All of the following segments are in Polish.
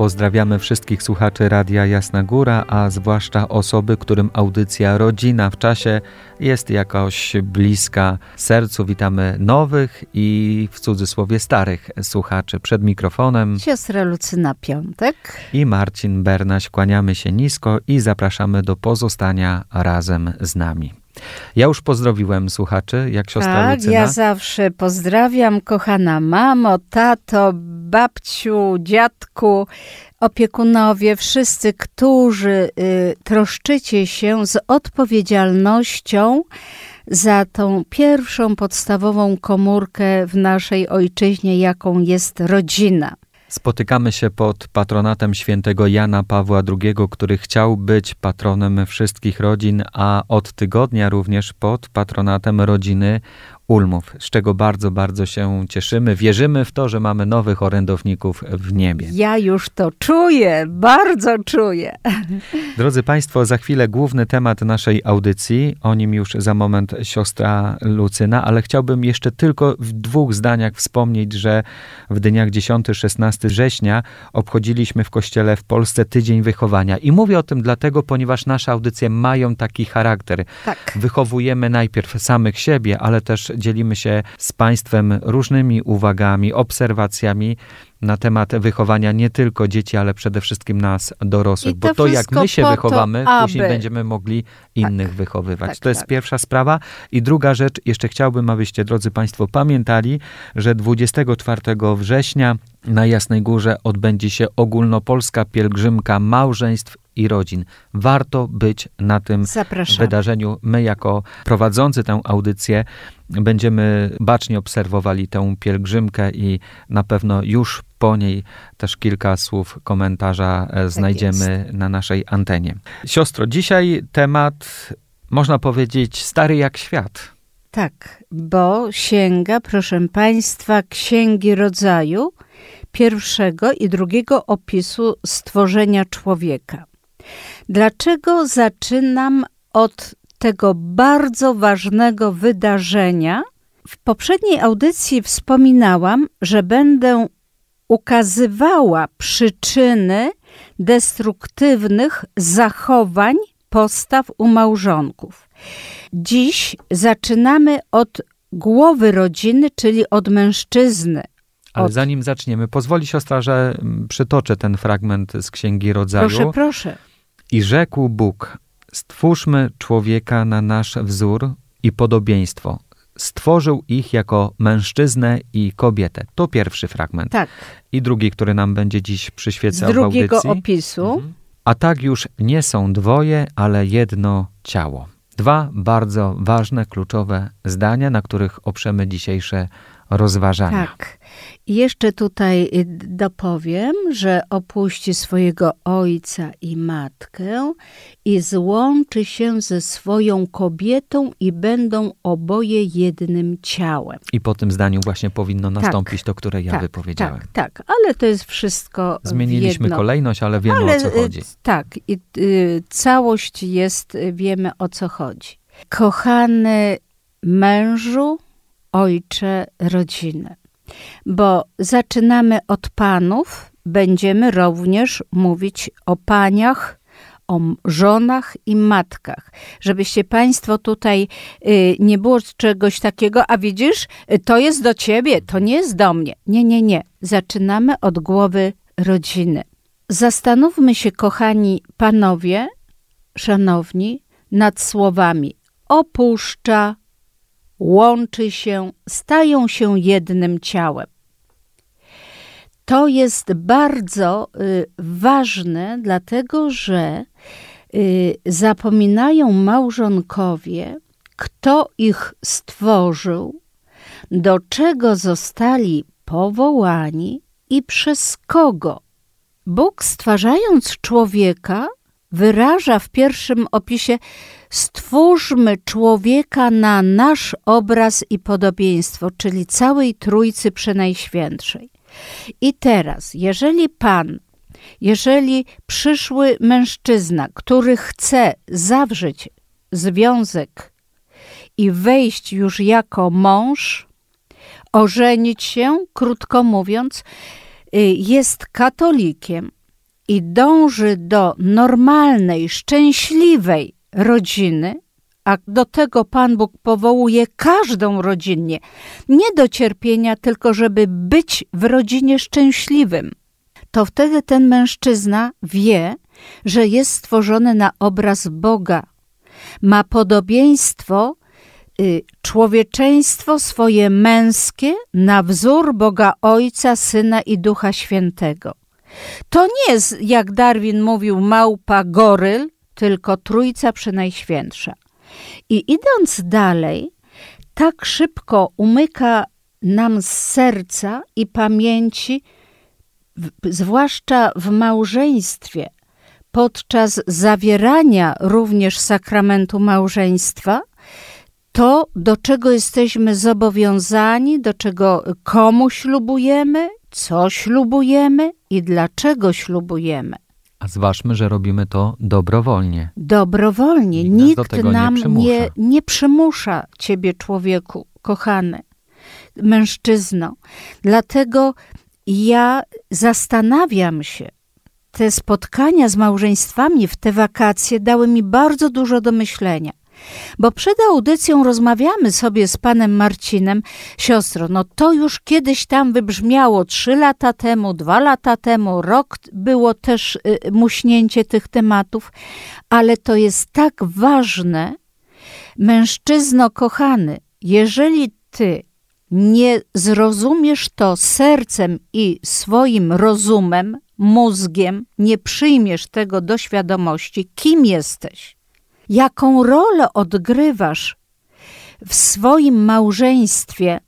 Pozdrawiamy wszystkich słuchaczy Radia Jasna Góra, a zwłaszcza osoby, którym audycja Rodzina w czasie jest jakoś bliska sercu. Witamy nowych i w cudzysłowie starych słuchaczy przed mikrofonem. Siostra Lucyna Piątek i Marcin Bernaś. Kłaniamy się nisko i zapraszamy do pozostania razem z nami. Ja już pozdrowiłem słuchaczy, jak siostra tak, Lucyna. ja zawsze pozdrawiam, kochana mamo, tato, babciu, dziadku, opiekunowie, wszyscy, którzy y, troszczycie się z odpowiedzialnością za tą pierwszą podstawową komórkę w naszej ojczyźnie, jaką jest rodzina. Spotykamy się pod patronatem świętego Jana Pawła II, który chciał być patronem wszystkich rodzin, a od tygodnia również pod patronatem rodziny Ulmów, z czego bardzo, bardzo się cieszymy. Wierzymy w to, że mamy nowych orędowników w niebie. Ja już to czuję, bardzo czuję. Drodzy Państwo, za chwilę główny temat naszej audycji, o nim już za moment siostra Lucyna, ale chciałbym jeszcze tylko w dwóch zdaniach wspomnieć, że w dniach 10-16 września obchodziliśmy w Kościele w Polsce Tydzień Wychowania. I mówię o tym dlatego, ponieważ nasze audycje mają taki charakter. Tak. Wychowujemy najpierw samych siebie, ale też dzielimy się z Państwem różnymi uwagami, obserwacjami na temat wychowania nie tylko dzieci, ale przede wszystkim nas, dorosłych. To Bo to, jak my się to, wychowamy, aby... później będziemy mogli innych tak, wychowywać. Tak, to jest tak. pierwsza sprawa. I druga rzecz, jeszcze chciałbym, abyście, drodzy Państwo, pamiętali, że 24 września na Jasnej Górze odbędzie się ogólnopolska pielgrzymka małżeństw i rodzin. Warto być na tym Zapraszamy. wydarzeniu. My, jako prowadzący tę audycję, będziemy bacznie obserwowali tę pielgrzymkę i na pewno już po niej też kilka słów komentarza tak znajdziemy jest. na naszej antenie. Siostro, dzisiaj temat, można powiedzieć, stary jak świat. Tak, bo sięga, proszę Państwa, Księgi Rodzaju, pierwszego i drugiego opisu stworzenia człowieka. Dlaczego zaczynam od tego bardzo ważnego wydarzenia? W poprzedniej audycji wspominałam, że będę ukazywała przyczyny destruktywnych zachowań, postaw u małżonków. Dziś zaczynamy od głowy rodziny, czyli od mężczyzny. Ale od... zanim zaczniemy, pozwoli siostra, że przytoczę ten fragment z Księgi Rodzaju. Proszę, proszę. I rzekł Bóg, stwórzmy człowieka na nasz wzór i podobieństwo. Stworzył ich jako mężczyznę i kobietę. To pierwszy fragment. Tak. I drugi, który nam będzie dziś przyświecał Z drugiego w audycji. opisu. Mhm. A tak już nie są dwoje, ale jedno ciało. Dwa bardzo ważne, kluczowe zdania, na których oprzemy dzisiejsze rozważania. Tak. I jeszcze tutaj y, dopowiem, że opuści swojego ojca i matkę i złączy się ze swoją kobietą i będą oboje jednym ciałem. I po tym zdaniu właśnie powinno nastąpić tak, to, które ja tak, wypowiedziałem. Tak, tak, ale to jest wszystko Zmieniliśmy jedno. kolejność, ale wiemy ale, o co chodzi. Tak, i y, całość jest, wiemy o co chodzi. Kochany mężu, ojcze, rodziny bo zaczynamy od panów, będziemy również mówić o paniach, o żonach i matkach. Żebyście Państwo tutaj y, nie było czegoś takiego, a widzisz, to jest do ciebie, to nie jest do mnie. Nie, nie, nie. Zaczynamy od głowy rodziny. Zastanówmy się, kochani panowie, szanowni, nad słowami opuszcza, łączy się, stają się jednym ciałem. To jest bardzo y, ważne, dlatego że y, zapominają małżonkowie, kto ich stworzył, do czego zostali powołani i przez kogo. Bóg stwarzając człowieka, wyraża w pierwszym opisie: Stwórzmy człowieka na nasz obraz i podobieństwo, czyli całej Trójcy Przenajświętszej. I teraz, jeżeli Pan, jeżeli przyszły mężczyzna, który chce zawrzeć związek i wejść już jako mąż, ożenić się, krótko mówiąc, jest katolikiem, i dąży do normalnej, szczęśliwej rodziny, a do tego Pan Bóg powołuje każdą rodzinę, nie do cierpienia, tylko żeby być w rodzinie szczęśliwym, to wtedy ten mężczyzna wie, że jest stworzony na obraz Boga. Ma podobieństwo, y, człowieczeństwo swoje męskie na wzór Boga Ojca, Syna i Ducha Świętego. To nie jest, jak Darwin mówił, małpa goryl, tylko trójca przynajświętsza. I idąc dalej, tak szybko umyka nam z serca i pamięci, zwłaszcza w małżeństwie, podczas zawierania również sakramentu małżeństwa, to, do czego jesteśmy zobowiązani, do czego komu ślubujemy, co ślubujemy i dlaczego ślubujemy. A zważmy, że robimy to dobrowolnie. Dobrowolnie. Nikt, Nikt nam nie, nie, nie przymusza ciebie, człowieku, kochany, mężczyzno. Dlatego ja zastanawiam się, te spotkania z małżeństwami w te wakacje dały mi bardzo dużo do myślenia. Bo przed audycją rozmawiamy sobie z panem Marcinem, siostro, no to już kiedyś tam wybrzmiało trzy lata temu, dwa lata temu, rok było też y, muśnięcie tych tematów, ale to jest tak ważne, mężczyzno kochany, jeżeli ty nie zrozumiesz to sercem i swoim rozumem, mózgiem, nie przyjmiesz tego do świadomości, kim jesteś, jaką rolę odgrywasz w swoim małżeństwie,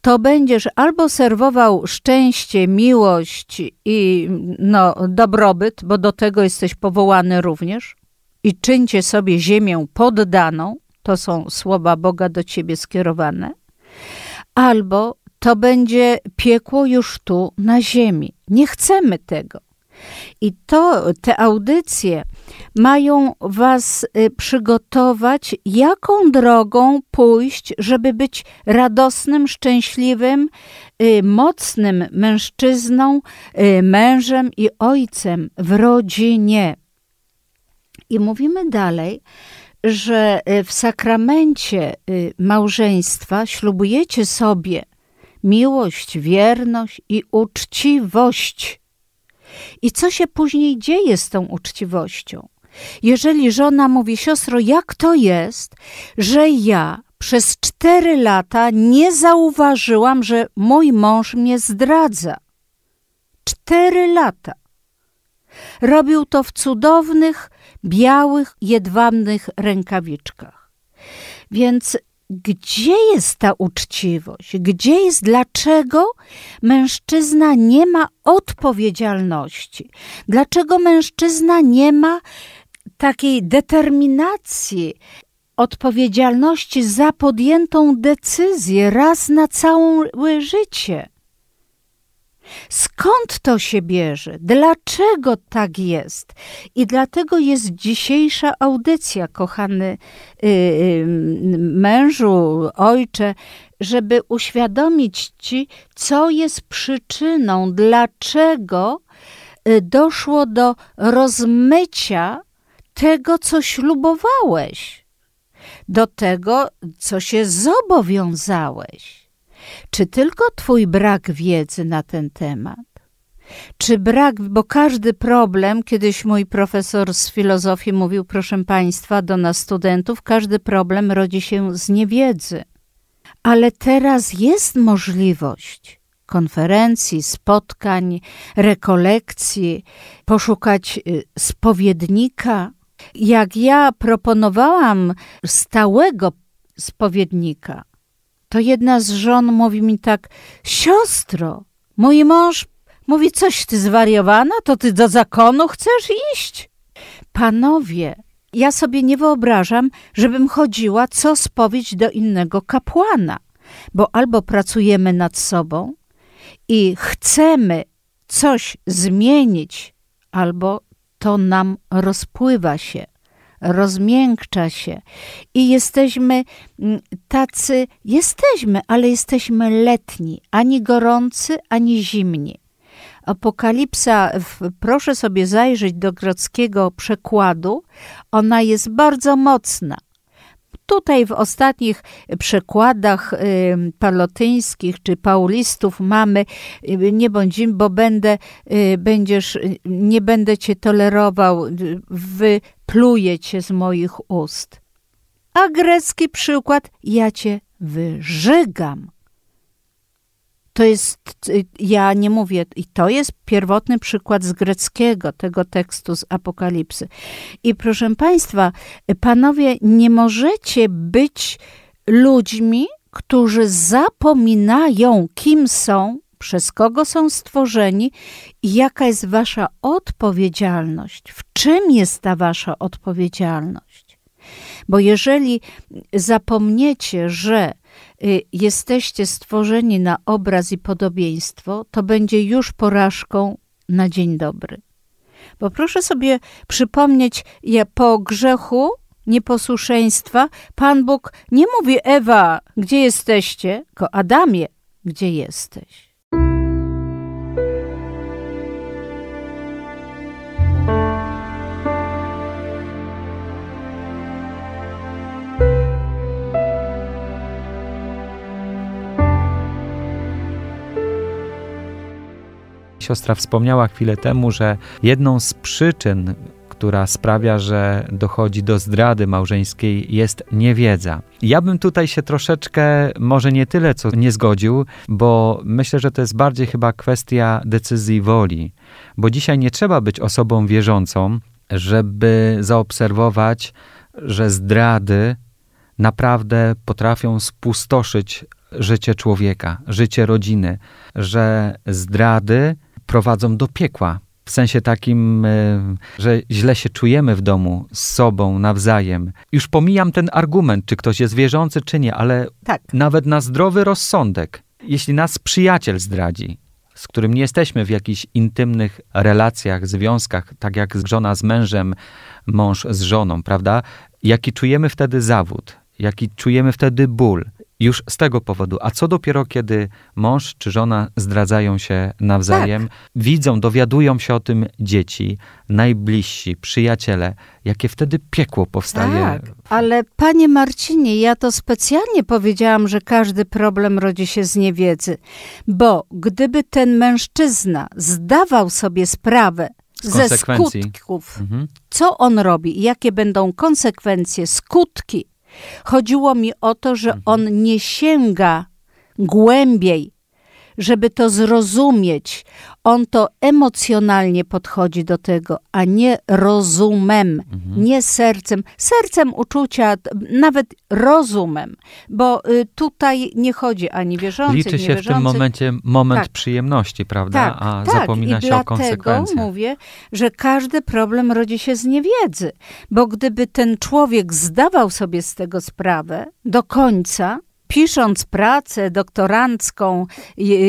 to będziesz albo serwował szczęście, miłość i no, dobrobyt, bo do tego jesteś powołany również, i czyńcie sobie ziemię poddaną, to są słowa Boga do ciebie skierowane, albo to będzie piekło już tu na ziemi. Nie chcemy tego. I to, te audycje mają Was y, przygotować, jaką drogą pójść, żeby być radosnym, szczęśliwym, y, mocnym mężczyzną, y, mężem i ojcem w rodzinie. I mówimy dalej, że w sakramencie małżeństwa ślubujecie sobie miłość, wierność i uczciwość i co się później dzieje z tą uczciwością? Jeżeli żona mówi, siostro, jak to jest, że ja przez cztery lata nie zauważyłam, że mój mąż mnie zdradza. Cztery lata. Robił to w cudownych, białych, jedwabnych rękawiczkach. Więc gdzie jest ta uczciwość? Gdzie jest, dlaczego mężczyzna nie ma odpowiedzialności? Dlaczego mężczyzna nie ma takiej determinacji, odpowiedzialności za podjętą decyzję raz na całe życie? Skąd to się bierze? Dlaczego tak jest? I dlatego jest dzisiejsza audycja, kochany yy, mężu, ojcze, żeby uświadomić ci, co jest przyczyną, dlaczego y, doszło do rozmycia tego, co ślubowałeś, do tego, co się zobowiązałeś. Czy tylko Twój brak wiedzy na ten temat? Czy brak, bo każdy problem, kiedyś mój profesor z filozofii mówił, proszę Państwa, do nas studentów, każdy problem rodzi się z niewiedzy. Ale teraz jest możliwość konferencji, spotkań, rekolekcji, poszukać y, spowiednika. Jak ja proponowałam stałego spowiednika, to jedna z żon mówi mi tak: Siostro, mój mąż mówi, coś ty zwariowana, to ty do zakonu chcesz iść? Panowie, ja sobie nie wyobrażam, żebym chodziła co spowiedź do innego kapłana, bo albo pracujemy nad sobą i chcemy coś zmienić, albo to nam rozpływa się rozmiękcza się i jesteśmy mm, tacy, jesteśmy, ale jesteśmy letni, ani gorący, ani zimni. Apokalipsa, proszę sobie zajrzeć do greckiego przekładu, ona jest bardzo mocna. Tutaj w ostatnich przekładach y, palotyńskich czy paulistów mamy y, nie bądź im, bo będę, y, będziesz, nie będę cię tolerował, wypluję cię z moich ust. A grecki przykład, ja cię wyżygam. To jest, ja nie mówię, i to jest pierwotny przykład z greckiego, tego tekstu z Apokalipsy. I proszę Państwa, panowie, nie możecie być ludźmi, którzy zapominają, kim są, przez kogo są stworzeni i jaka jest Wasza odpowiedzialność, w czym jest ta Wasza odpowiedzialność. Bo jeżeli zapomniecie, że Y, jesteście stworzeni na obraz i podobieństwo, to będzie już porażką na dzień dobry. Bo proszę sobie przypomnieć, ja po grzechu nieposłuszeństwa Pan Bóg nie mówi Ewa, gdzie jesteście, tylko Adamie, gdzie jesteś. Siostra wspomniała chwilę temu, że jedną z przyczyn, która sprawia, że dochodzi do zdrady małżeńskiej, jest niewiedza. Ja bym tutaj się troszeczkę, może nie tyle co nie zgodził, bo myślę, że to jest bardziej chyba kwestia decyzji woli. Bo dzisiaj nie trzeba być osobą wierzącą, żeby zaobserwować, że zdrady naprawdę potrafią spustoszyć życie człowieka, życie rodziny, że zdrady prowadzą do piekła. W sensie takim, e, że źle się czujemy w domu z sobą nawzajem. Już pomijam ten argument, czy ktoś jest wierzący, czy nie, ale tak. nawet na zdrowy rozsądek, jeśli nas przyjaciel zdradzi, z którym nie jesteśmy w jakichś intymnych relacjach, związkach, tak jak żona z mężem, mąż z żoną, prawda? Jaki czujemy wtedy zawód, jaki czujemy wtedy ból, już z tego powodu. A co dopiero, kiedy mąż czy żona zdradzają się nawzajem, tak. widzą, dowiadują się o tym dzieci, najbliżsi, przyjaciele, jakie wtedy piekło powstaje. Tak, ale panie Marcinie, ja to specjalnie powiedziałam, że każdy problem rodzi się z niewiedzy, bo gdyby ten mężczyzna zdawał sobie sprawę ze skutków, mhm. co on robi, jakie będą konsekwencje, skutki Chodziło mi o to, że mhm. on nie sięga głębiej, żeby to zrozumieć. On to emocjonalnie podchodzi do tego, a nie rozumem, mhm. nie sercem. Sercem uczucia, nawet rozumem, bo y, tutaj nie chodzi ani wierzący, Liczy się w tym momencie moment tak. przyjemności, prawda? Tak, a tak. zapomina I się o konsekwencjach. dlatego mówię, że każdy problem rodzi się z niewiedzy, bo gdyby ten człowiek zdawał sobie z tego sprawę do końca, pisząc pracę doktorancką,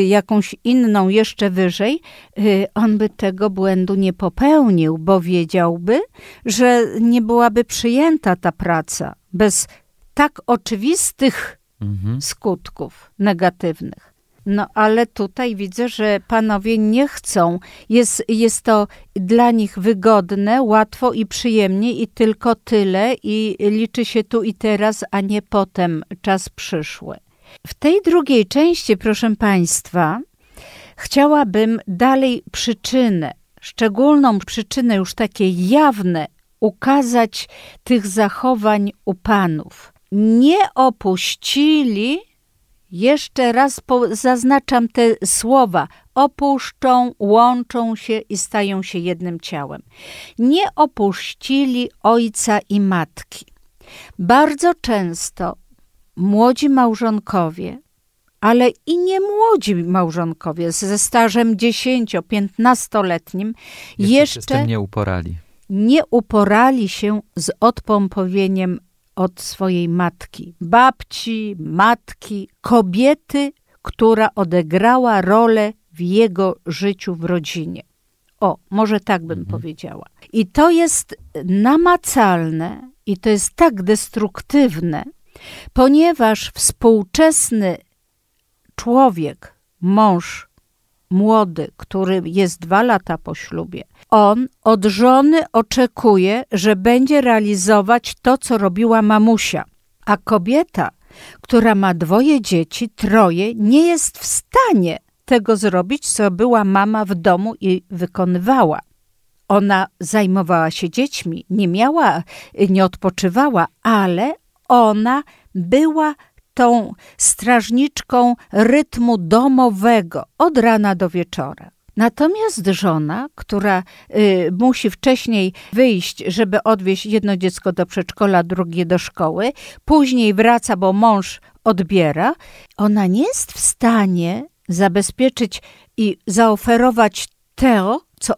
jakąś inną jeszcze wyżej, y, on by tego błędu nie popełnił, bo wiedziałby, że nie byłaby przyjęta ta praca bez tak oczywistych mhm. skutków negatywnych. No ale tutaj widzę, że panowie nie chcą. Jest, jest to dla nich wygodne, łatwo i przyjemnie i tylko tyle i liczy się tu i teraz, a nie potem czas przyszły. W tej drugiej części, proszę państwa, chciałabym dalej przyczynę, szczególną przyczynę już takie jawne, ukazać tych zachowań u panów. Nie opuścili jeszcze raz zaznaczam te słowa. Opuszczą, łączą się i stają się jednym ciałem. Nie opuścili ojca i matki. Bardzo często młodzi małżonkowie, ale i nie młodzi małżonkowie ze stażem 10-15-letnim jeszcze, jeszcze nie uporali. Nie uporali się z odpompowieniem od swojej matki, babci, matki, kobiety, która odegrała rolę w jego życiu w rodzinie. O, może tak bym mhm. powiedziała. I to jest namacalne i to jest tak destruktywne, ponieważ współczesny człowiek, mąż, młody, który jest dwa lata po ślubie, on od żony oczekuje, że będzie realizować to, co robiła mamusia. A kobieta, która ma dwoje dzieci, troje, nie jest w stanie tego zrobić, co była mama w domu i wykonywała. Ona zajmowała się dziećmi, nie miała, nie odpoczywała, ale ona była tą strażniczką rytmu domowego od rana do wieczora. Natomiast żona, która y, musi wcześniej wyjść, żeby odwieźć jedno dziecko do przedszkola, drugie do szkoły, później wraca, bo mąż odbiera, ona nie jest w stanie zabezpieczyć i zaoferować to, co,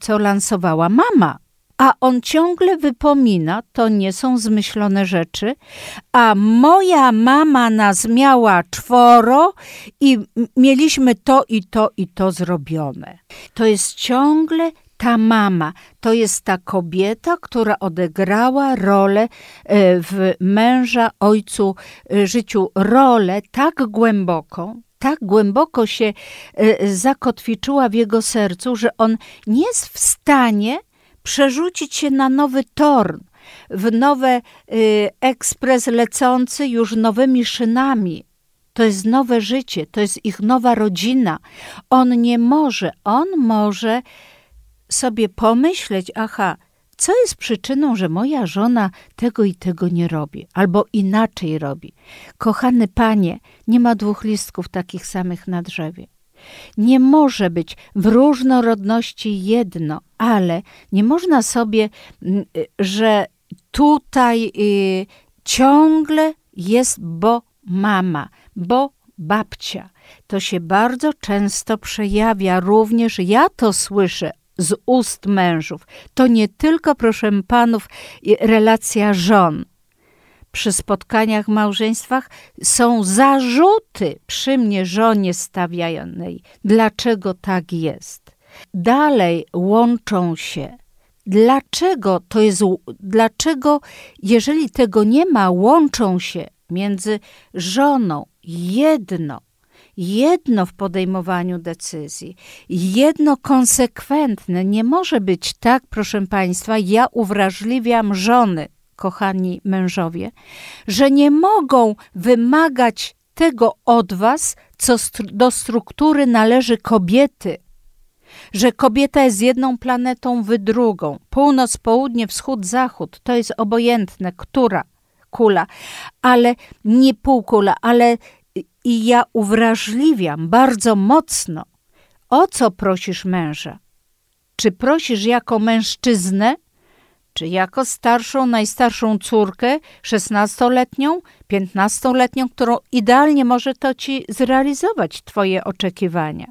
co lansowała mama a on ciągle wypomina, to nie są zmyślone rzeczy, a moja mama nas miała czworo i mieliśmy to i to i to zrobione. To jest ciągle ta mama, to jest ta kobieta, która odegrała rolę e, w męża, ojcu, e, życiu, rolę tak głęboką, tak głęboko się e, zakotwiczyła w jego sercu, że on nie jest w stanie przerzucić się na nowy tor, w nowy y, ekspres lecący już nowymi szynami. To jest nowe życie, to jest ich nowa rodzina. On nie może, on może sobie pomyśleć, aha, co jest przyczyną, że moja żona tego i tego nie robi, albo inaczej robi. Kochany panie, nie ma dwóch listków takich samych na drzewie. Nie może być w różnorodności jedno, ale nie można sobie, mm, że tutaj y, ciągle jest bo mama, bo babcia. To się bardzo często przejawia, również ja to słyszę z ust mężów. To nie tylko, proszę panów, relacja żon przy spotkaniach małżeństwach są zarzuty przy mnie żonie stawianej. Dlaczego tak jest? Dalej łączą się. Dlaczego to jest, dlaczego, jeżeli tego nie ma, łączą się między żoną jedno, jedno w podejmowaniu decyzji, jedno konsekwentne. Nie może być tak, proszę Państwa, ja uwrażliwiam żony kochani mężowie, że nie mogą wymagać tego od was, co do struktury należy kobiety. Że kobieta jest jedną planetą, wy drugą. Północ, południe, wschód, zachód to jest obojętne, która kula, ale nie półkula, ale i ja uwrażliwiam bardzo mocno. O co prosisz męża? Czy prosisz jako mężczyznę, czy jako starszą, najstarszą córkę, 16-letnią, 15-letnią, którą idealnie może to ci zrealizować, Twoje oczekiwania.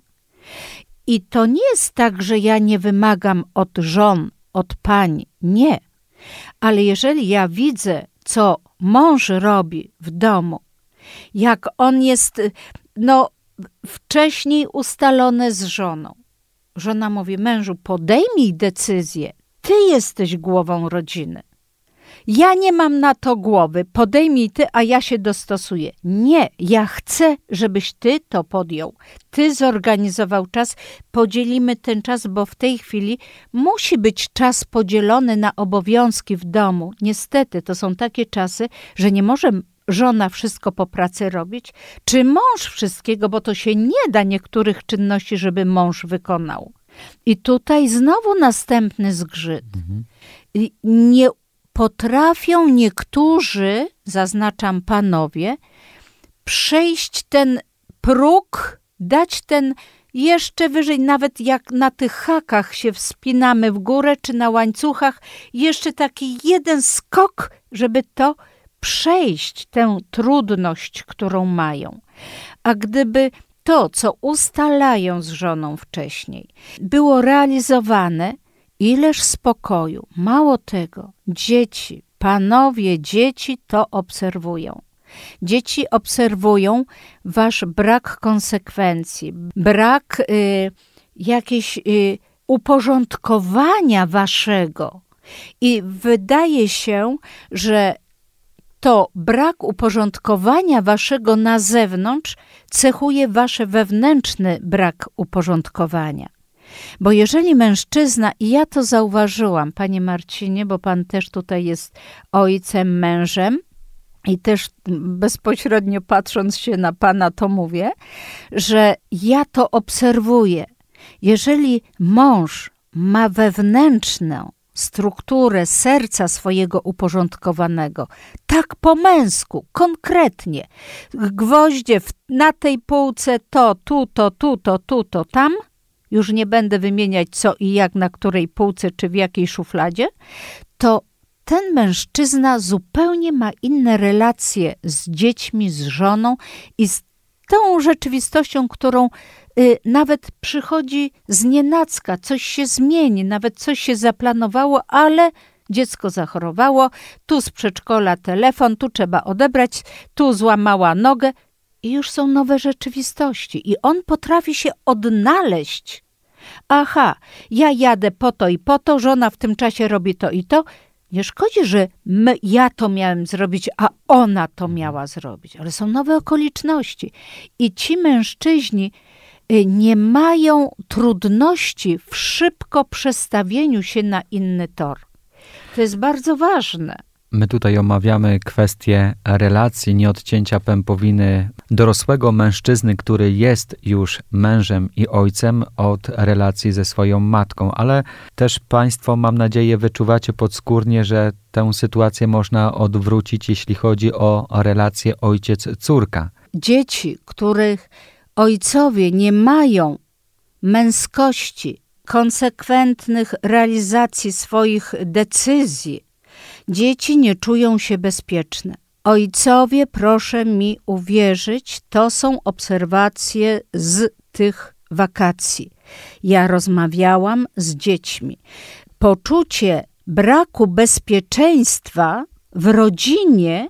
I to nie jest tak, że ja nie wymagam od żon, od pań. Nie. Ale jeżeli ja widzę, co mąż robi w domu, jak on jest, no, wcześniej ustalone z żoną. Żona mówi, mężu, podejmij decyzję, ty jesteś głową rodziny. Ja nie mam na to głowy, podejmij ty, a ja się dostosuję. Nie, ja chcę, żebyś ty to podjął. Ty zorganizował czas, podzielimy ten czas, bo w tej chwili musi być czas podzielony na obowiązki w domu. Niestety, to są takie czasy, że nie może żona wszystko po pracy robić, czy mąż wszystkiego, bo to się nie da niektórych czynności, żeby mąż wykonał. I tutaj znowu następny zgrzyt. Mhm. Nie potrafią niektórzy, zaznaczam panowie, przejść ten próg, dać ten jeszcze wyżej, nawet jak na tych hakach się wspinamy w górę, czy na łańcuchach, jeszcze taki jeden skok, żeby to przejść, tę trudność, którą mają. A gdyby to, co ustalają z żoną wcześniej, było realizowane, ileż spokoju. Mało tego, dzieci, panowie, dzieci to obserwują. Dzieci obserwują wasz brak konsekwencji, brak y, jakiejś y, uporządkowania waszego. I wydaje się, że to brak uporządkowania waszego na zewnątrz cechuje wasze wewnętrzny brak uporządkowania. Bo jeżeli mężczyzna, i ja to zauważyłam, panie Marcinie, bo pan też tutaj jest ojcem, mężem, i też bezpośrednio patrząc się na pana, to mówię, że ja to obserwuję. Jeżeli mąż ma wewnętrzną strukturę serca swojego uporządkowanego, tak po męsku, konkretnie, gwoździe w, na tej półce to, tu, to, tu, to, tu, to, tam, już nie będę wymieniać co i jak, na której półce, czy w jakiej szufladzie, to ten mężczyzna zupełnie ma inne relacje z dziećmi, z żoną i z tą rzeczywistością, którą nawet przychodzi z nienacka, coś się zmieni, nawet coś się zaplanowało, ale dziecko zachorowało, tu z przedszkola telefon, tu trzeba odebrać, tu złamała nogę i już są nowe rzeczywistości. I on potrafi się odnaleźć. Aha, ja jadę po to i po to, żona w tym czasie robi to i to. Nie szkodzi, że my, ja to miałem zrobić, a ona to miała zrobić, ale są nowe okoliczności. I ci mężczyźni y, nie mają trudności w szybko przestawieniu się na inny tor. To jest bardzo ważne. My tutaj omawiamy kwestię relacji, nieodcięcia pępowiny dorosłego mężczyzny, który jest już mężem i ojcem od relacji ze swoją matką, ale też Państwo, mam nadzieję, wyczuwacie podskórnie, że tę sytuację można odwrócić, jeśli chodzi o relację ojciec-córka. Dzieci, których ojcowie nie mają męskości, konsekwentnych realizacji swoich decyzji, Dzieci nie czują się bezpieczne. Ojcowie, proszę mi uwierzyć, to są obserwacje z tych wakacji. Ja rozmawiałam z dziećmi. Poczucie braku bezpieczeństwa w rodzinie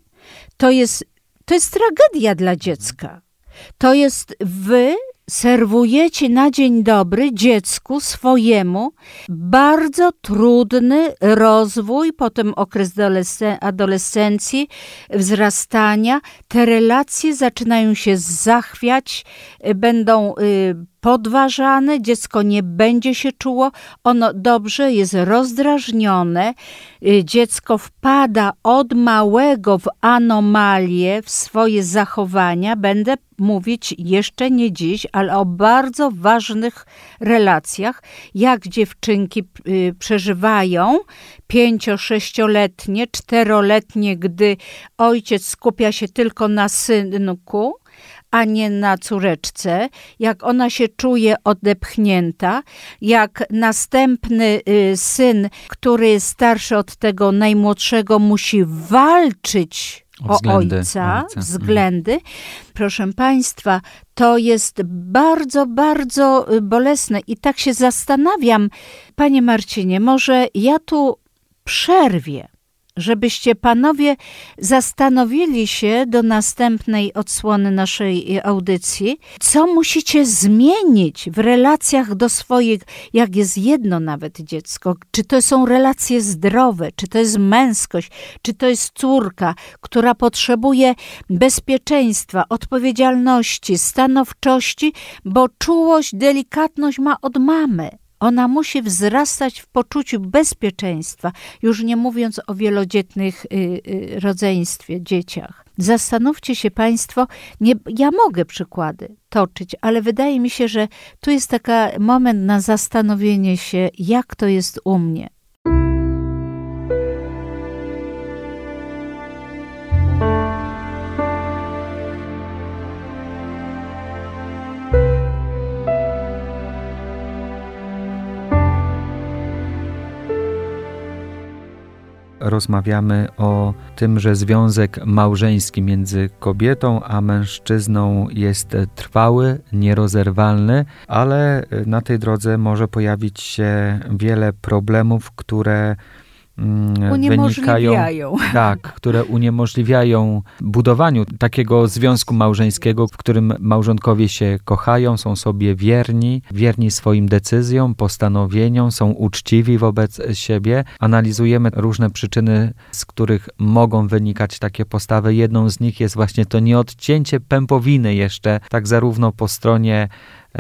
to jest, to jest tragedia dla dziecka. To jest wy serwujecie na dzień dobry dziecku swojemu bardzo trudny rozwój, potem okres adolescencji, wzrastania. Te relacje zaczynają się zachwiać, będą y, podważane, dziecko nie będzie się czuło, ono dobrze jest rozdrażnione, y, dziecko wpada od małego w anomalie, w swoje zachowania. Będę mówić jeszcze nie dziś, ale o bardzo ważnych relacjach, jak dziewczynki y, przeżywają pięcio, sześcioletnie, czteroletnie, gdy ojciec skupia się tylko na synku, a nie na córeczce, jak ona się czuje odepchnięta, jak następny y, syn, który jest starszy od tego najmłodszego, musi walczyć o, względy, ojca, ojca, względy. Proszę Państwa, to jest bardzo, bardzo y, bolesne i tak się zastanawiam, Panie Marcinie, może ja tu przerwię żebyście panowie zastanowili się do następnej odsłony naszej audycji, co musicie zmienić w relacjach do swoich, jak jest jedno nawet dziecko, czy to są relacje zdrowe, czy to jest męskość, czy to jest córka, która potrzebuje bezpieczeństwa, odpowiedzialności, stanowczości, bo czułość, delikatność ma od mamy. Ona musi wzrastać w poczuciu bezpieczeństwa, już nie mówiąc o wielodzietnych y, y, rodzeństwie, dzieciach. Zastanówcie się Państwo, nie, ja mogę przykłady toczyć, ale wydaje mi się, że tu jest taki moment na zastanowienie się, jak to jest u mnie. Rozmawiamy o tym, że związek małżeński między kobietą a mężczyzną jest trwały, nierozerwalny, ale na tej drodze może pojawić się wiele problemów, które wynikają, tak, które uniemożliwiają budowaniu takiego związku małżeńskiego, w którym małżonkowie się kochają, są sobie wierni, wierni swoim decyzjom, postanowieniom, są uczciwi wobec siebie. Analizujemy różne przyczyny, z których mogą wynikać takie postawy. Jedną z nich jest właśnie to nieodcięcie pępowiny jeszcze, tak zarówno po stronie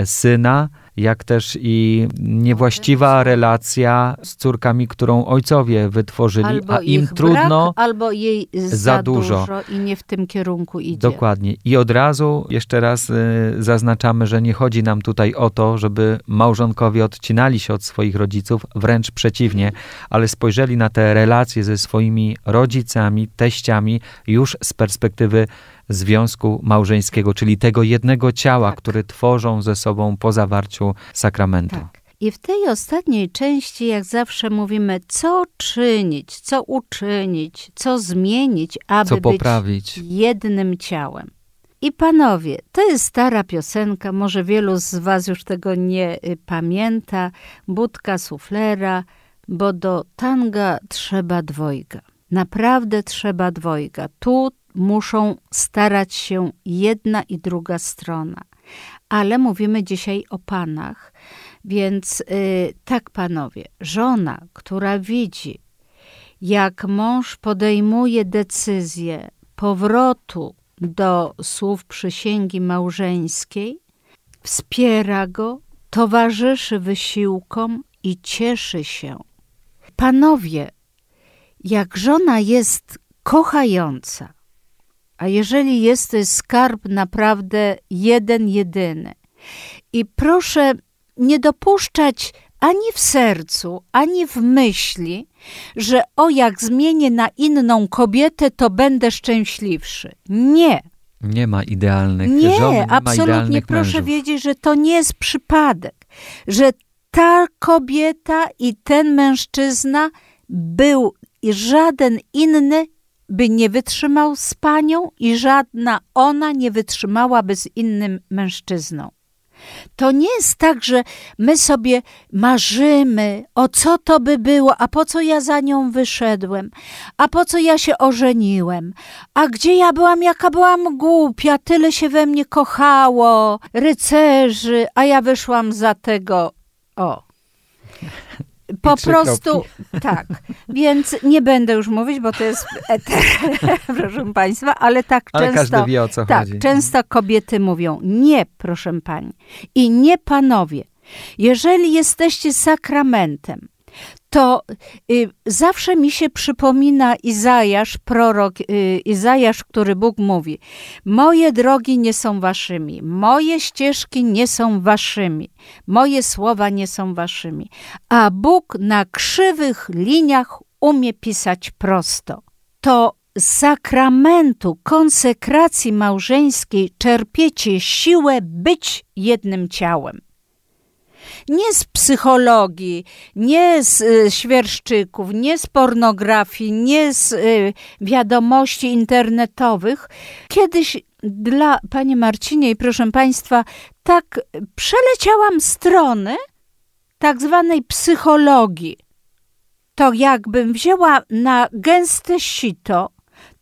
syna, jak też i niewłaściwa relacja z córkami, którą ojcowie wytworzyli, albo a im trudno. Brak, albo jej za, za dużo. dużo. i nie w tym kierunku idzie. Dokładnie. I od razu jeszcze raz y, zaznaczamy, że nie chodzi nam tutaj o to, żeby małżonkowie odcinali się od swoich rodziców, wręcz przeciwnie, ale spojrzeli na te relacje ze swoimi rodzicami, teściami już z perspektywy związku małżeńskiego, czyli tego jednego ciała, tak. który tworzą ze sobą po zawarciu sakramentu. Tak. I w tej ostatniej części, jak zawsze mówimy, co czynić, co uczynić, co zmienić, aby co poprawić. być jednym ciałem. I panowie, to jest stara piosenka, może wielu z was już tego nie y, pamięta. Budka suflera, bo do tanga trzeba dwojga. Naprawdę trzeba dwojga. Tu muszą starać się jedna i druga strona. Ale mówimy dzisiaj o panach, więc yy, tak, panowie, żona, która widzi, jak mąż podejmuje decyzję powrotu do słów przysięgi małżeńskiej, wspiera go, towarzyszy wysiłkom i cieszy się. Panowie, jak żona jest kochająca, a jeżeli jest to skarb naprawdę jeden, jedyny. I proszę nie dopuszczać ani w sercu, ani w myśli, że o jak zmienię na inną kobietę, to będę szczęśliwszy. Nie. Nie ma idealnych nie, żon, nie absolutnie proszę mężów. wiedzieć, że to nie jest przypadek, że ta kobieta i ten mężczyzna był i żaden inny by nie wytrzymał z panią i żadna ona nie wytrzymałaby z innym mężczyzną. To nie jest tak, że my sobie marzymy, o co to by było, a po co ja za nią wyszedłem, a po co ja się ożeniłem, a gdzie ja byłam, jaka byłam głupia, tyle się we mnie kochało, rycerzy, a ja wyszłam za tego. O, po prostu tak. Więc nie będę już mówić, bo to jest eter, proszę państwa, ale tak ale często. Każdy wie, o co tak, chodzi. często kobiety mówią: Nie, proszę pani, i nie panowie. Jeżeli jesteście sakramentem, to y, zawsze mi się przypomina Izajasz, prorok y, Izajasz, który Bóg mówi: Moje drogi nie są waszymi, moje ścieżki nie są waszymi, moje słowa nie są waszymi, a Bóg na krzywych liniach umie pisać prosto. To sakramentu konsekracji małżeńskiej czerpiecie siłę być jednym ciałem nie z psychologii, nie z y, świerszczyków, nie z pornografii, nie z y, wiadomości internetowych. Kiedyś dla Pani Marcinie i proszę Państwa, tak przeleciałam strony tak zwanej psychologii. To jakbym wzięła na gęste sito,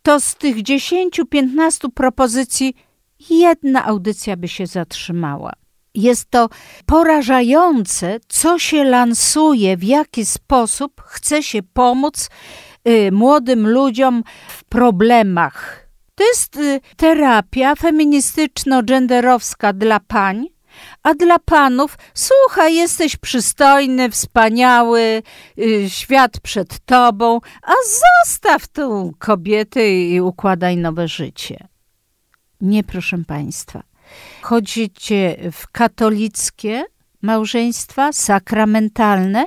to z tych 10-15 propozycji jedna audycja by się zatrzymała. Jest to porażające, co się lansuje, w jaki sposób chce się pomóc y, młodym ludziom w problemach. To jest y, terapia feministyczno-genderowska dla pań, a dla panów, słuchaj, jesteś przystojny, wspaniały, y, świat przed tobą, a zostaw tą kobietę i układaj nowe życie. Nie, proszę państwa. Chodzicie w katolickie małżeństwa, sakramentalne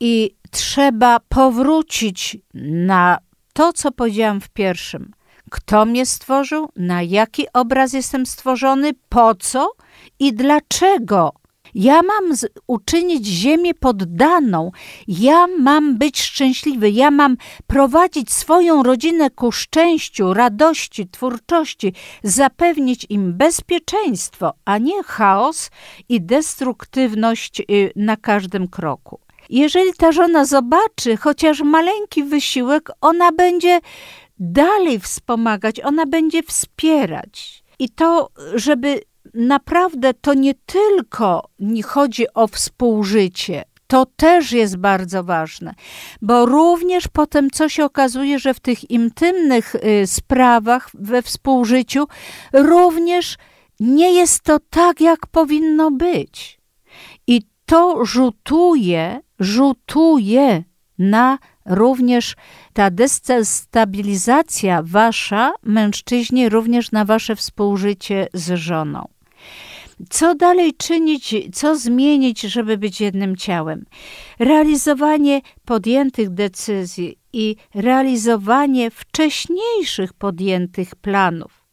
i trzeba powrócić na to, co powiedziałam w pierwszym. Kto mnie stworzył, na jaki obraz jestem stworzony, po co? I dlaczego ja mam z, uczynić ziemię poddaną. Ja mam być szczęśliwy. Ja mam prowadzić swoją rodzinę ku szczęściu, radości, twórczości, zapewnić im bezpieczeństwo, a nie chaos i destruktywność y, na każdym kroku. Jeżeli ta żona zobaczy chociaż maleńki wysiłek, ona będzie dalej wspomagać, ona będzie wspierać. I to, żeby naprawdę to nie tylko nie chodzi o współżycie, to też jest bardzo ważne, bo również potem co się okazuje, że w tych intymnych y, sprawach we współżyciu również nie jest to tak, jak powinno być. I to rzutuje, rzutuje na również ta destabilizacja wasza, mężczyźni, również na wasze współżycie z żoną. Co dalej czynić, co zmienić, żeby być jednym ciałem? Realizowanie podjętych decyzji i realizowanie wcześniejszych podjętych planów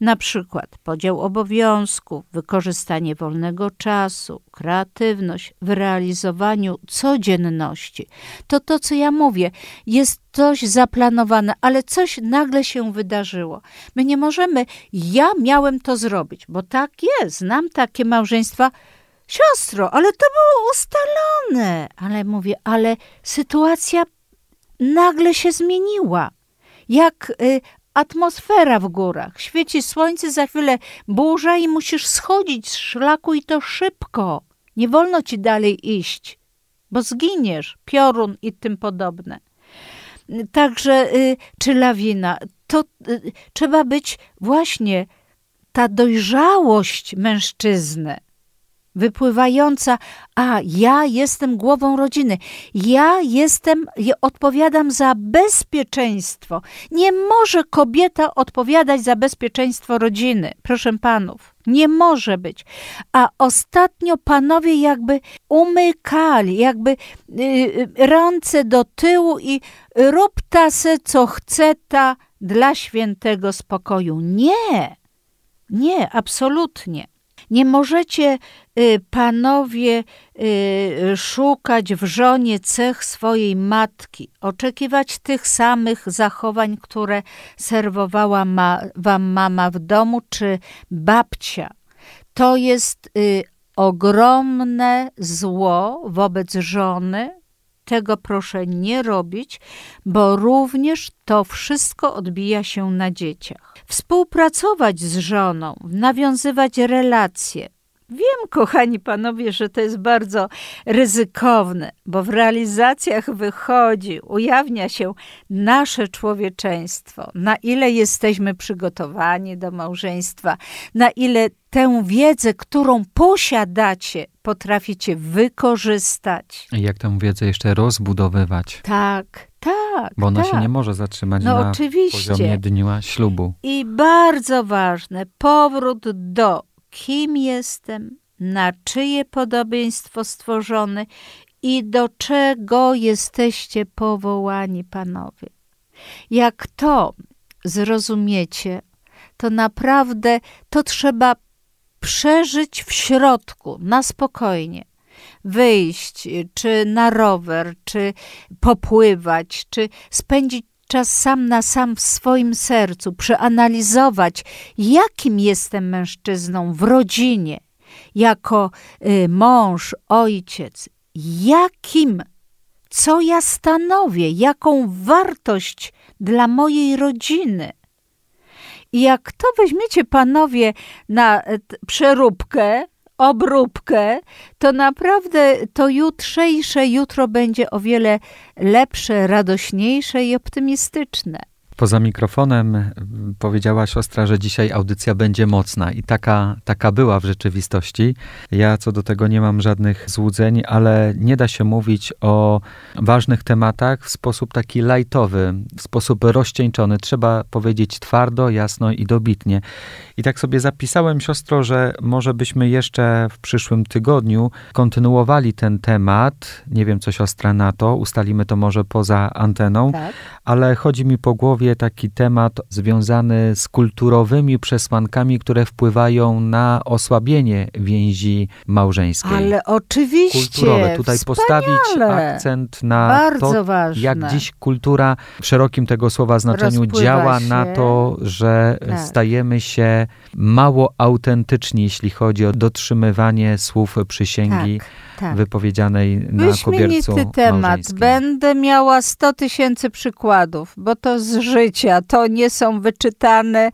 na przykład podział obowiązków, wykorzystanie wolnego czasu, kreatywność w realizowaniu codzienności. To to, co ja mówię, jest coś zaplanowane, ale coś nagle się wydarzyło. My nie możemy, ja miałem to zrobić, bo tak jest, znam takie małżeństwa, siostro, ale to było ustalone. Ale mówię, ale sytuacja nagle się zmieniła. Jak y, atmosfera w górach. Świeci słońce, za chwilę burza i musisz schodzić z szlaku i to szybko. Nie wolno ci dalej iść, bo zginiesz, piorun i tym podobne. Także, y, czy lawina, to y, trzeba być właśnie ta dojrzałość mężczyzny wypływająca, a ja jestem głową rodziny, ja jestem, odpowiadam za bezpieczeństwo. Nie może kobieta odpowiadać za bezpieczeństwo rodziny, proszę panów. Nie może być. A ostatnio panowie jakby umykali, jakby yy, ręce do tyłu i rób ta se, co chce ta dla świętego spokoju. Nie, nie, absolutnie. Nie możecie, y, panowie, y, szukać w żonie cech swojej matki, oczekiwać tych samych zachowań, które serwowała ma, wam mama w domu czy babcia. To jest y, ogromne zło wobec żony. Tego proszę nie robić, bo również to wszystko odbija się na dzieciach współpracować z żoną, nawiązywać relacje. Wiem, kochani panowie, że to jest bardzo ryzykowne, bo w realizacjach wychodzi, ujawnia się nasze człowieczeństwo, na ile jesteśmy przygotowani do małżeństwa, na ile tę wiedzę, którą posiadacie, potraficie wykorzystać. I jak tę wiedzę jeszcze rozbudowywać. Tak, tak. Bo ona tak. się nie może zatrzymać no, na oczywiście. poziomie dnia ślubu. I bardzo ważne, powrót do kim jestem, na czyje podobieństwo stworzony i do czego jesteście powołani, panowie. Jak to zrozumiecie, to naprawdę to trzeba przeżyć w środku, na spokojnie wyjść, czy na rower, czy popływać, czy spędzić czas sam na sam w swoim sercu, przeanalizować, jakim jestem mężczyzną w rodzinie, jako y, mąż, ojciec, jakim, co ja stanowię, jaką wartość dla mojej rodziny. I jak to weźmiecie panowie na przeróbkę, obróbkę, to naprawdę to jutrzejsze jutro będzie o wiele lepsze, radośniejsze i optymistyczne. Poza mikrofonem powiedziała siostra, że dzisiaj audycja będzie mocna i taka, taka była w rzeczywistości. Ja co do tego nie mam żadnych złudzeń, ale nie da się mówić o ważnych tematach w sposób taki lajtowy, w sposób rozcieńczony. Trzeba powiedzieć twardo, jasno i dobitnie. I tak sobie zapisałem, siostro, że może byśmy jeszcze w przyszłym tygodniu kontynuowali ten temat. Nie wiem, co siostra na to, ustalimy to może poza anteną, tak. Ale chodzi mi po głowie taki temat związany z kulturowymi przesłankami, które wpływają na osłabienie więzi małżeńskiej. Ale oczywiście. Kulturowe. Tutaj wspaniale. postawić akcent na Bardzo to, ważne. jak dziś kultura w szerokim tego słowa znaczeniu Rozpływa działa się. na to, że Tak. stajemy się mało autentyczni, jeśli chodzi o dotrzymywanie słów przysięgi. Tak, Tak. wypowiedzianej na kobiercu Wyśmienity temat. małżeńskim. Będę miała 100 tysięcy przykładów, bo to z życia, to nie są wyczytane.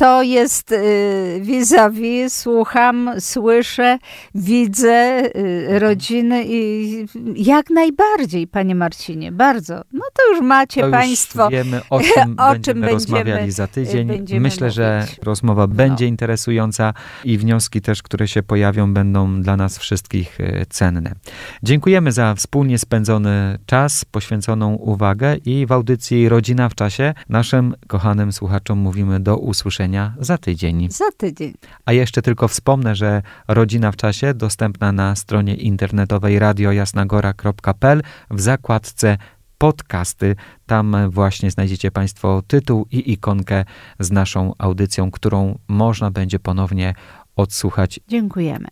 To jest y, vis-a-vis, słucham, słyszę, widzę y, rodziny i jak najbardziej, panie Marcinie, bardzo. No to już macie To już państwo. wiemy, o czym, o będziemy czym rozmawiali za tydzień. Myślę, że mówić. rozmowa będzie No. interesująca i wnioski też, które się pojawią, będą dla nas wszystkich e, cenne. Dziękujemy za wspólnie spędzony czas, poświęconą uwagę i w audycji Rodzina w czasie naszym kochanym słuchaczom mówimy do usłyszenia za tydzień. Za tydzień. A jeszcze tylko wspomnę, że Rodzina w czasie dostępna na stronie internetowej radiojasnagora.pl w zakładce podcasty. Tam właśnie znajdziecie Państwo tytuł i ikonkę z naszą audycją, którą można będzie ponownie odsłuchać Dziękujemy.